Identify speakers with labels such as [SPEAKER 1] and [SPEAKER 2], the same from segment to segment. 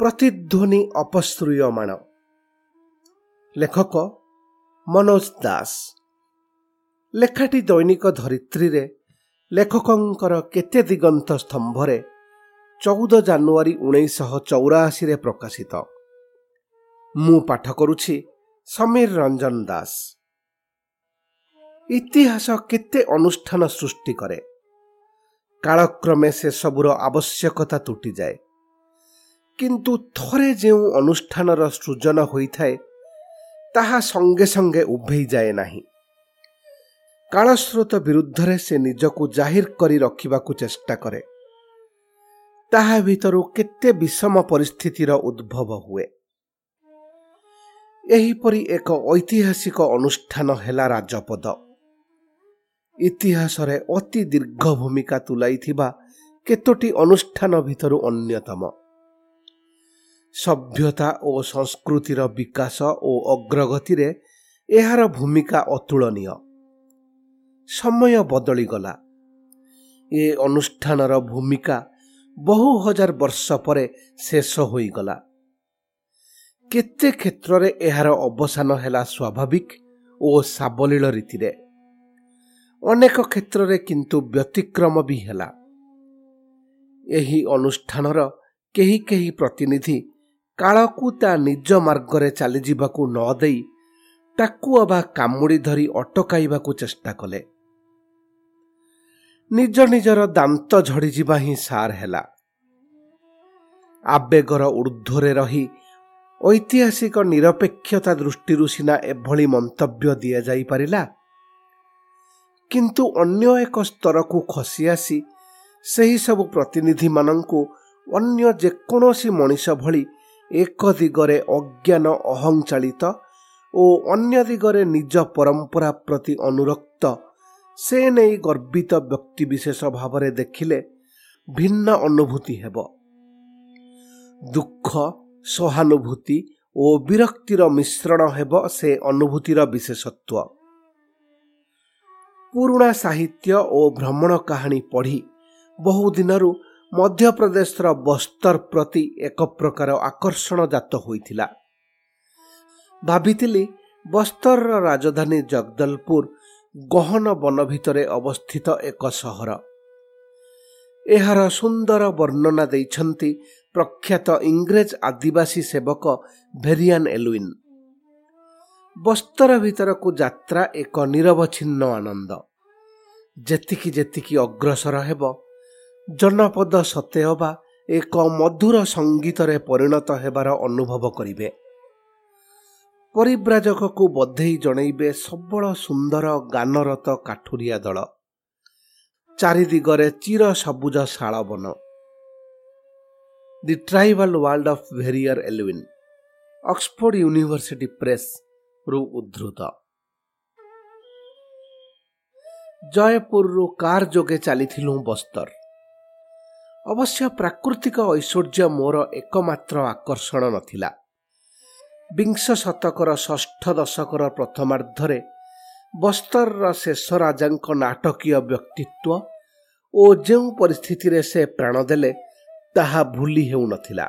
[SPEAKER 1] ପ୍ରତିଧ୍ୱନି ଅପଶ୍ରୁୟମାଣ ଲେଖକ ମନୋଜ ଦାସ ଲେଖାଟି ଦୈନିକ ଧରିତ୍ରୀରେ ଲେଖକଙ୍କର କେତେ ଦିଗନ୍ତ ସ୍ତମ୍ଭରେ ଚଉଦ ଜାନୁଆରୀ ଉଣେଇଶହ ଚଉରାଅଶୀରେ ପ୍ରକାଶିତ। ମୁଁ ପାଠ କରୁଛି ସମୀର ରଞ୍ଜନ ଦାସ। ଇତିହାସ କେତେ ଅନୁଷ୍ଠାନ ସୃଷ୍ଟି କରେ। କାଳକ୍ରମେ ସେସବୁର ଆବଶ୍ୟକତା ତୁଟିଯାଏ। କିନ୍ତୁ ଥରେ ଯେଉଁ ଅନୁଷ୍ଠାନର ସୃଜନ ହୋଇଥାଏ ତାହା ସଙ୍ଗେ ସଙ୍ଗେ ଉଭେଇଯାଏ ନାହିଁ। କାଳସ୍ରୋତ ବିରୁଦ୍ଧରେ ସେ ନିଜକୁ ଜାହିର କରି ରଖିବାକୁ ଚେଷ୍ଟା କରେ। ତାହା ଭିତରୁ କେତେ ବିଷମ ପରିସ୍ଥିତିର ଉଦ୍ଭବ ହୁଏ। ଏହିପରି ଏକ ଐତିହାସିକ ଅନୁଷ୍ଠାନ ହେଲା ରାଜପଦ। ଇତିହାସରେ ଅତି ଦୀର୍ଘ ଭୂମିକା ତୁଲାଇଥିବା କେତୋଟି ଅନୁଷ୍ଠାନ ଭିତରୁ ଅନ୍ୟତମ। ସଭ୍ୟତା ଓ ସଂସ୍କୃତିର ବିକାଶ ଓ ଅଗ୍ରଗତିରେ ଏହାର ଭୂମିକା ଅତୁଳନୀୟ। ସମୟ ବଦଳିଗଲା। ଏ ଅନୁଷ୍ଠାନର ଭୂମିକା ବହୁ ହଜାର ବର୍ଷ ପରେ ଶେଷ ହୋଇଗଲା। କେତେ କ୍ଷେତ୍ରରେ ଏହାର ଅବସାନ ହେଲା ସ୍ୱାଭାବିକ ଓ ସାବଲୀଳ ରୀତିରେ? ଅନେକ କ୍ଷେତ୍ରରେ କିନ୍ତୁ ବ୍ୟତିକ୍ରମ ବି ହେଲା। ଏହି ଅନୁଷ୍ଠାନର କେହି କେହି ପ୍ରତିନିଧି କାଳକୁ ତା ନିଜ ମାର୍ଗରେ ଚାଲିଯିବାକୁ ନ ଦେଇ ତାକୁ ଅବା କାମୁଡ଼ି ଧରି ଅଟକାଇବାକୁ ଚେଷ୍ଟା କଲେ। ନିଜ ନିଜର ଦାନ୍ତ ଝଡ଼ିଯିବା ହିଁ ସାର ହେଲା। ଆବେଗର ଉର୍ଦ୍ଧ୍ୱରେ ରହି ଐତିହାସିକ ନିରପେକ୍ଷତା ଦୃଷ୍ଟିରୁ ସିନା ଏଭଳି ମନ୍ତବ୍ୟ ଦିଆଯାଇପାରିଲା କିନ୍ତୁ ଅନ୍ୟ ଏକ ସ୍ତରକୁ ଖସି ଆସି ସେହି ସବୁ ପ୍ରତିନିଧିମାନଙ୍କୁ ଅନ୍ୟ ଯେକୌଣସି ମଣିଷ ଭଳି ଏକ ଦିଗରେ ଅଜ୍ଞାନ ଅହଂଚାଳିତ ଓ ଅନ୍ୟ ଦିଗରେ ନିଜ ପରମ୍ପରା ପ୍ରତି ଅନୁରକ୍ତ ସେ ନେଇ ଗର୍ବିତ ବ୍ୟକ୍ତିବିଶେଷ ଭାବରେ ଦେଖିଲେ ଭିନ୍ନ ଅନୁଭୂତି ହେବ। ଦୁଃଖ ସହାନୁଭୂତି ଓ ବିରକ୍ତିର ମିଶ୍ରଣ ହେବ ସେ ଅନୁଭୂତିର ବିଶେଷତ୍ୱ। ପୁରୁଣା ସାହିତ୍ୟ ଓ ଭ୍ରମଣ କାହାଣୀ ପଢ଼ି ବହୁ ଦିନରୁ ମଧ୍ୟପ୍ରଦେଶର ବସ୍ତର ପ୍ରତି ଏକ ପ୍ରକାର ଆକର୍ଷଣ ଜାତ ହୋଇଥିଲା। ଭାବିଥିଲି ବସ୍ତରର ରାଜଧାନୀ ଜଗଦଲପୁର ଗହନ ବନ ଭିତରେ ଅବସ୍ଥିତ ଏକ ସହର। ଏହାର ସୁନ୍ଦର ବର୍ଣ୍ଣନା ଦେଇଛନ୍ତି ପ୍ରଖ୍ୟାତ ଇଂରେଜ ଆଦିବାସୀ ସେବକ ଭେରିଆନ୍ ଏଲୁଇନ୍। ବସ୍ତର ଭିତରକୁ ଯାତ୍ରା ଏକ ନିରବଚ୍ଛିନ୍ନ ଆନନ୍ଦ। ଯେତିକି ଯେତିକି ଅଗ୍ରସର ହେବ ଜନପଦ ସତେ ଅବା ଏକ ମଧୁର ସଙ୍ଗୀତରେ ପରିଣତ ହେବାର ଅନୁଭବ କରିବେ। ପରିବ୍ରାଜକକୁ ବଧେଇ ଜଣେଇବେ ସବଳ ସୁନ୍ଦର ଗାନରତ କାଠୁରିଆ ଦଳ। ଚାରିଦିଗରେ ଚିର ସବୁଜ ଶାଳବନ। The tribal world of Verrier Elwin Oxford University Press ରୁ ଉଦ୍ଧୃତ। ଜୟପୁରରୁ କାର୍ ଯୋଗେ ଚାଲିଥିଲୁ ବସ୍ତର। ଅବଶ୍ୟ ପ୍ରାକୃତିକ ଐଶ୍ୱର୍ଯ୍ୟ ମୋର ଏକମାତ୍ର ଆକର୍ଷଣ ନଥିଲା। ବିଂଶ ଶତକର ଷଷ୍ଠ ଦଶକର ପ୍ରଥମାର୍ଦ୍ଧରେ ବସ୍ତରର ଶେଷ ରାଜାଙ୍କ ନାଟକୀୟ ବ୍ୟକ୍ତିତ୍ୱ ଓ ଯେଉଁ ପରିସ୍ଥିତିରେ ସେ ପ୍ରାଣ ଦେଲେ ତାହା ଭୁଲି ହେଉନଥିଲା।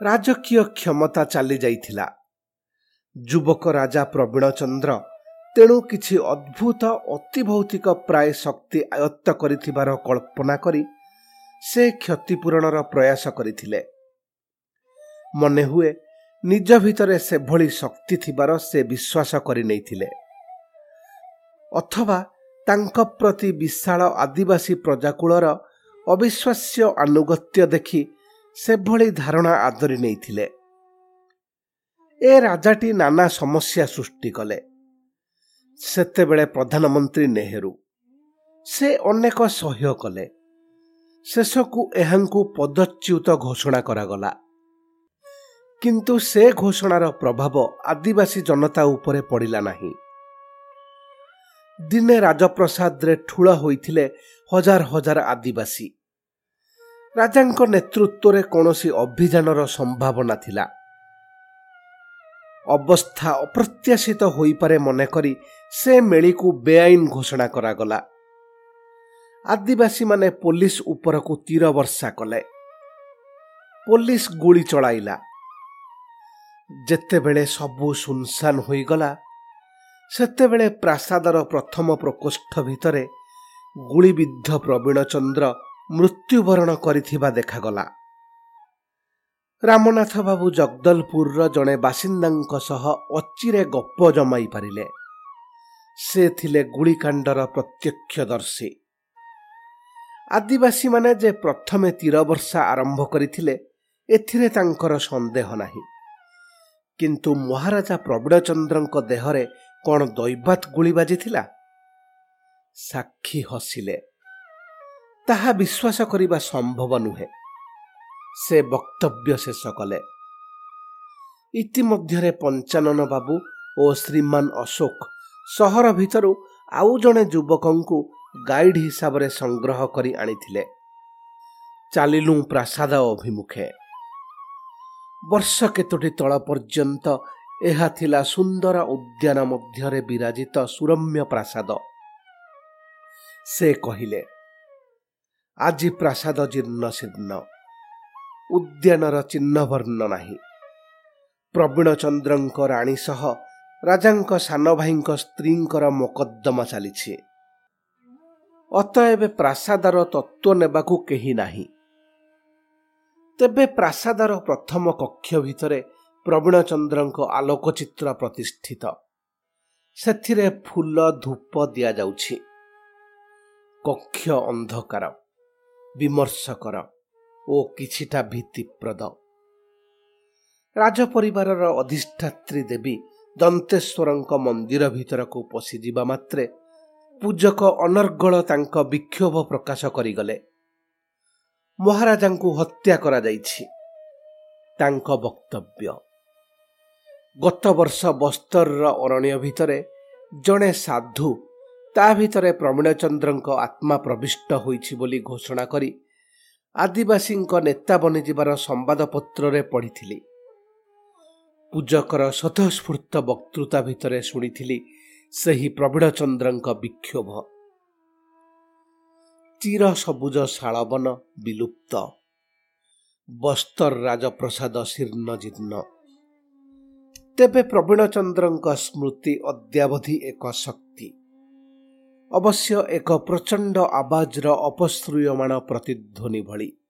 [SPEAKER 1] ରାଜକୀୟ କ୍ଷମତା ଚାଲି ଯାଇଥିଲା ଯୁବକ ରାଜା ପ୍ରବୀଣ ଚନ୍ଦ୍ର ତେଣୁ କିଛି ଅଦ୍ଭୁତ ଅତିଭୌତିକ ପ୍ରାୟ ଶକ୍ତି ଆୟତ୍ତ କରିଥିବାର କଳ୍ପନା କରି ସେ କ୍ଷତିପୂରଣର ପ୍ରୟାସ କରିଥିଲେ। ମନେହୁଏ ନିଜ ଭିତରେ ସେଭଳି ଶକ୍ତି ଥିବାର ସେ ବିଶ୍ୱାସ କରିନେଇଥିଲେ ଅଥବା ତାଙ୍କ ପ୍ରତି ବିଶାଳ ଆଦିବାସୀ ପ୍ରଜାକୂଳର ଅବିଶ୍ୱାସ୍ୟ ଆନୁଗତ୍ୟ ଦେଖି ସେଭଳି ଧାରଣା ଆଦରି ନେଇଥିଲେ। ଏ ରାଜାଟି ନାନା ସମସ୍ୟା ସୃଷ୍ଟି କଲେ। ସେତେବେଳେ ପ୍ରଧାନମନ୍ତ୍ରୀ ନେହେରୁ। ସେ ଅନେକ ସହ୍ୟ କଲେ। ଶେଷକୁ ଏହାଙ୍କୁ ପଦଚ୍ୟୁତ ଘୋଷଣା କରାଗଲା। କିନ୍ତୁ ସେ ଘୋଷଣାର ପ୍ରଭାବ ଆଦିବାସୀ ଜନତା ଉପରେ ପଡ଼ିଲା ନାହିଁ। ଦିନେ ରାଜପ୍ରସାଦରେ ଠୁଳ ହୋଇଥିଲେ ହଜାର ହଜାର ଆଦିବାସୀ। ରାଜାଙ୍କ ନେତୃତ୍ୱରେ କୌଣସି ଅଭିଯାନର ସମ୍ଭାବନା ଥିଲା। ଅବସ୍ଥା ଅପ୍ରତ୍ୟାଶିତ ହୋଇପାରେ ମନେକରି ସେ ମେଳିକୁ ବେଆଇନ ଘୋଷଣା କରାଗଲା। ଆଦିବାସୀମାନେ ପୋଲିସ ଉପରକୁ ତୀର ବର୍ଷା କଲେ। ପୋଲିସ ଗୁଳି ଚଳାଇଲା। ଯେତେବେଳେ ସବୁ ସୁନସାନ ହୋଇଗଲା ସେତେବେଳେ ପ୍ରାସାଦର ପ୍ରଥମ ପ୍ରକୋଷ୍ଠ ଭିତରେ ଗୁଳିବିଦ୍ଧ ପ୍ରବୀଣଚନ୍ଦ୍ର ମୃତ୍ୟୁବରଣ କରିଥିବା ଦେଖାଗଲା। ରାମନାଥ ବାବୁ ଜଗଦଲପୁରର ଜଣେ ବାସିନ୍ଦାଙ୍କ ସହ ଅଚିରେ ଗପ ଜମାଇ ପାରିଲେ। ସେ ଥିଲେ ଗୁଳିକାଣ୍ଡର ପ୍ରତ୍ୟକ୍ଷଦର୍ଶୀ। ଆଦିବାସୀମାନେ ଯେ ପ୍ରଥମେ ତୀର ବର୍ଷା ଆରମ୍ଭ କରିଥିଲେ ଏଥିରେ ତାଙ୍କର ସନ୍ଦେହ ନାହିଁ। କିନ୍ତୁ ମହାରାଜା ପ୍ରବୀଣଚନ୍ଦ୍ରଙ୍କ ଦେହରେ କ'ଣ ଦୈବାତ ଗୁଳି ବାଜିଥିଲା? ସାକ୍ଷୀ ହସିଲେ। ତାହା ବିଶ୍ୱାସ କରିବା ସମ୍ଭବ ନୁହେଁ। ସେ ବକ୍ତବ୍ୟ ଶେଷ କଲେ। ଇତିମଧ୍ୟରେ ପଞ୍ଚାନନ ବାବୁ ଓ ଶ୍ରୀମାନ ଅଶୋକ ସହର ଭିତରୁ ଆଉ ଜଣେ ଯୁବକଙ୍କୁ ଗାଇଡ୍ ହିସାବରେ ସଂଗ୍ରହ କରି ଆଣିଥିଲେ। ଚାଲିଲୁ ପ୍ରାସାଦ ଅଭିମୁଖେ। ବର୍ଷ କେତୋଟି ତଳ ପର୍ଯ୍ୟନ୍ତ ଏହା ଥିଲା ସୁନ୍ଦର ଉଦ୍ୟାନ ମଧ୍ୟରେ ବିରାଜିତ ସୁରମ୍ୟ ପ୍ରାସାଦ। ସେ କହିଲେ ଆଜି ପ୍ରାସାଦ ଜୀର୍ଣ୍ଣ ଶୀର୍ଣ୍ଣ। ଉଦ୍ୟାନର ଚିହ୍ନ ବର୍ଣ୍ଣ ନାହିଁ। ପ୍ରବୀଣଚନ୍ଦ୍ରଙ୍କ ରାଣୀ ସହ ରାଜାଙ୍କ ସାନ ଭାଇଙ୍କ ସ୍ତ୍ରୀଙ୍କର ମକଦ୍ଦମା ଚାଲିଛି। ଅତଏବ ପ୍ରାସାଦର ତତ୍ତ୍ୱ ନେବାକୁ କେହି ନାହିଁ। ତେବେ ପ୍ରାସାଦର ପ୍ରଥମ କକ୍ଷ ଭିତରେ ପ୍ରବୀଣଚନ୍ଦ୍ରଙ୍କ ଆଲୋକଚିତ୍ର ପ୍ରତିଷ୍ଠିତ। ସେଥିରେ ଫୁଲ ଧୂପ ଦିଆଯାଉଛି। କକ୍ଷ ଅନ୍ଧକାର ବିମର୍ଶକର ଓ କିଛିଟା ଭୀତିପ୍ରଦ। ରାଜପରିବାରର ଅଧିଷ୍ଠାତ୍ରୀ ଦେବୀ ଦନ୍ତେଶ୍ୱରଙ୍କ ମନ୍ଦିର ଭିତରକୁ ପଶିଯିବା ମାତ୍ରେ ପୂଜକ ଅନର୍ଗଳ ତାଙ୍କ ବିକ୍ଷୋଭ ପ୍ରକାଶ କରିଗଲେ। ମହାରାଜାଙ୍କୁ ହତ୍ୟା କରାଯାଇଛି। ତାଙ୍କ ବକ୍ତବ୍ୟ। ଗତ ବର୍ଷ ବସ୍ତରର ଅରଣ୍ୟ ଭିତରେ ଜଣେ ସାଧୁ ତା ଭିତରେ ପ୍ରବୀଣଚନ୍ଦ୍ରଙ୍କ ଆତ୍ମା ପ୍ରବିଷ୍ଟ ହୋଇଛି ବୋଲି ଘୋଷଣା କରି ଆଦିବାସୀଙ୍କ ନେତା ବନିଯିବାର ସମ୍ବାଦପତ୍ରରେ ପଢ଼ିଥିଲି। ପୂଜକର ସ୍ୱତଃସ୍ଫୂର୍ତ୍ତ ବକ୍ତୃତା ଭିତରେ ଶୁଣିଥିଲି ସେହି ପ୍ରବୀଣଚନ୍ଦ୍ରଙ୍କ ବିକ୍ଷୋଭ। ଚିର ସବୁଜ ଶାଳବନ ବିଲୁପ୍ତ। ବସ୍ତର ରାଜପ୍ରସାଦ ଶୀର୍ଣ୍ଣ ଜୀର୍ଣ୍ଣ। ତେବେ ପ୍ରବୀଣଚନ୍ଦ୍ରଙ୍କ ସ୍ମୃତି ଅଦ୍ୟାବଧି ଏକ ଶକ୍ତି। ଅବଶ୍ୟ ଏକ ପ୍ରଚଣ୍ଡ ଆବାଜର ଅପଶ୍ରୂୟମାଣ ପ୍ରତିଧ୍ୱନି ଭଳି।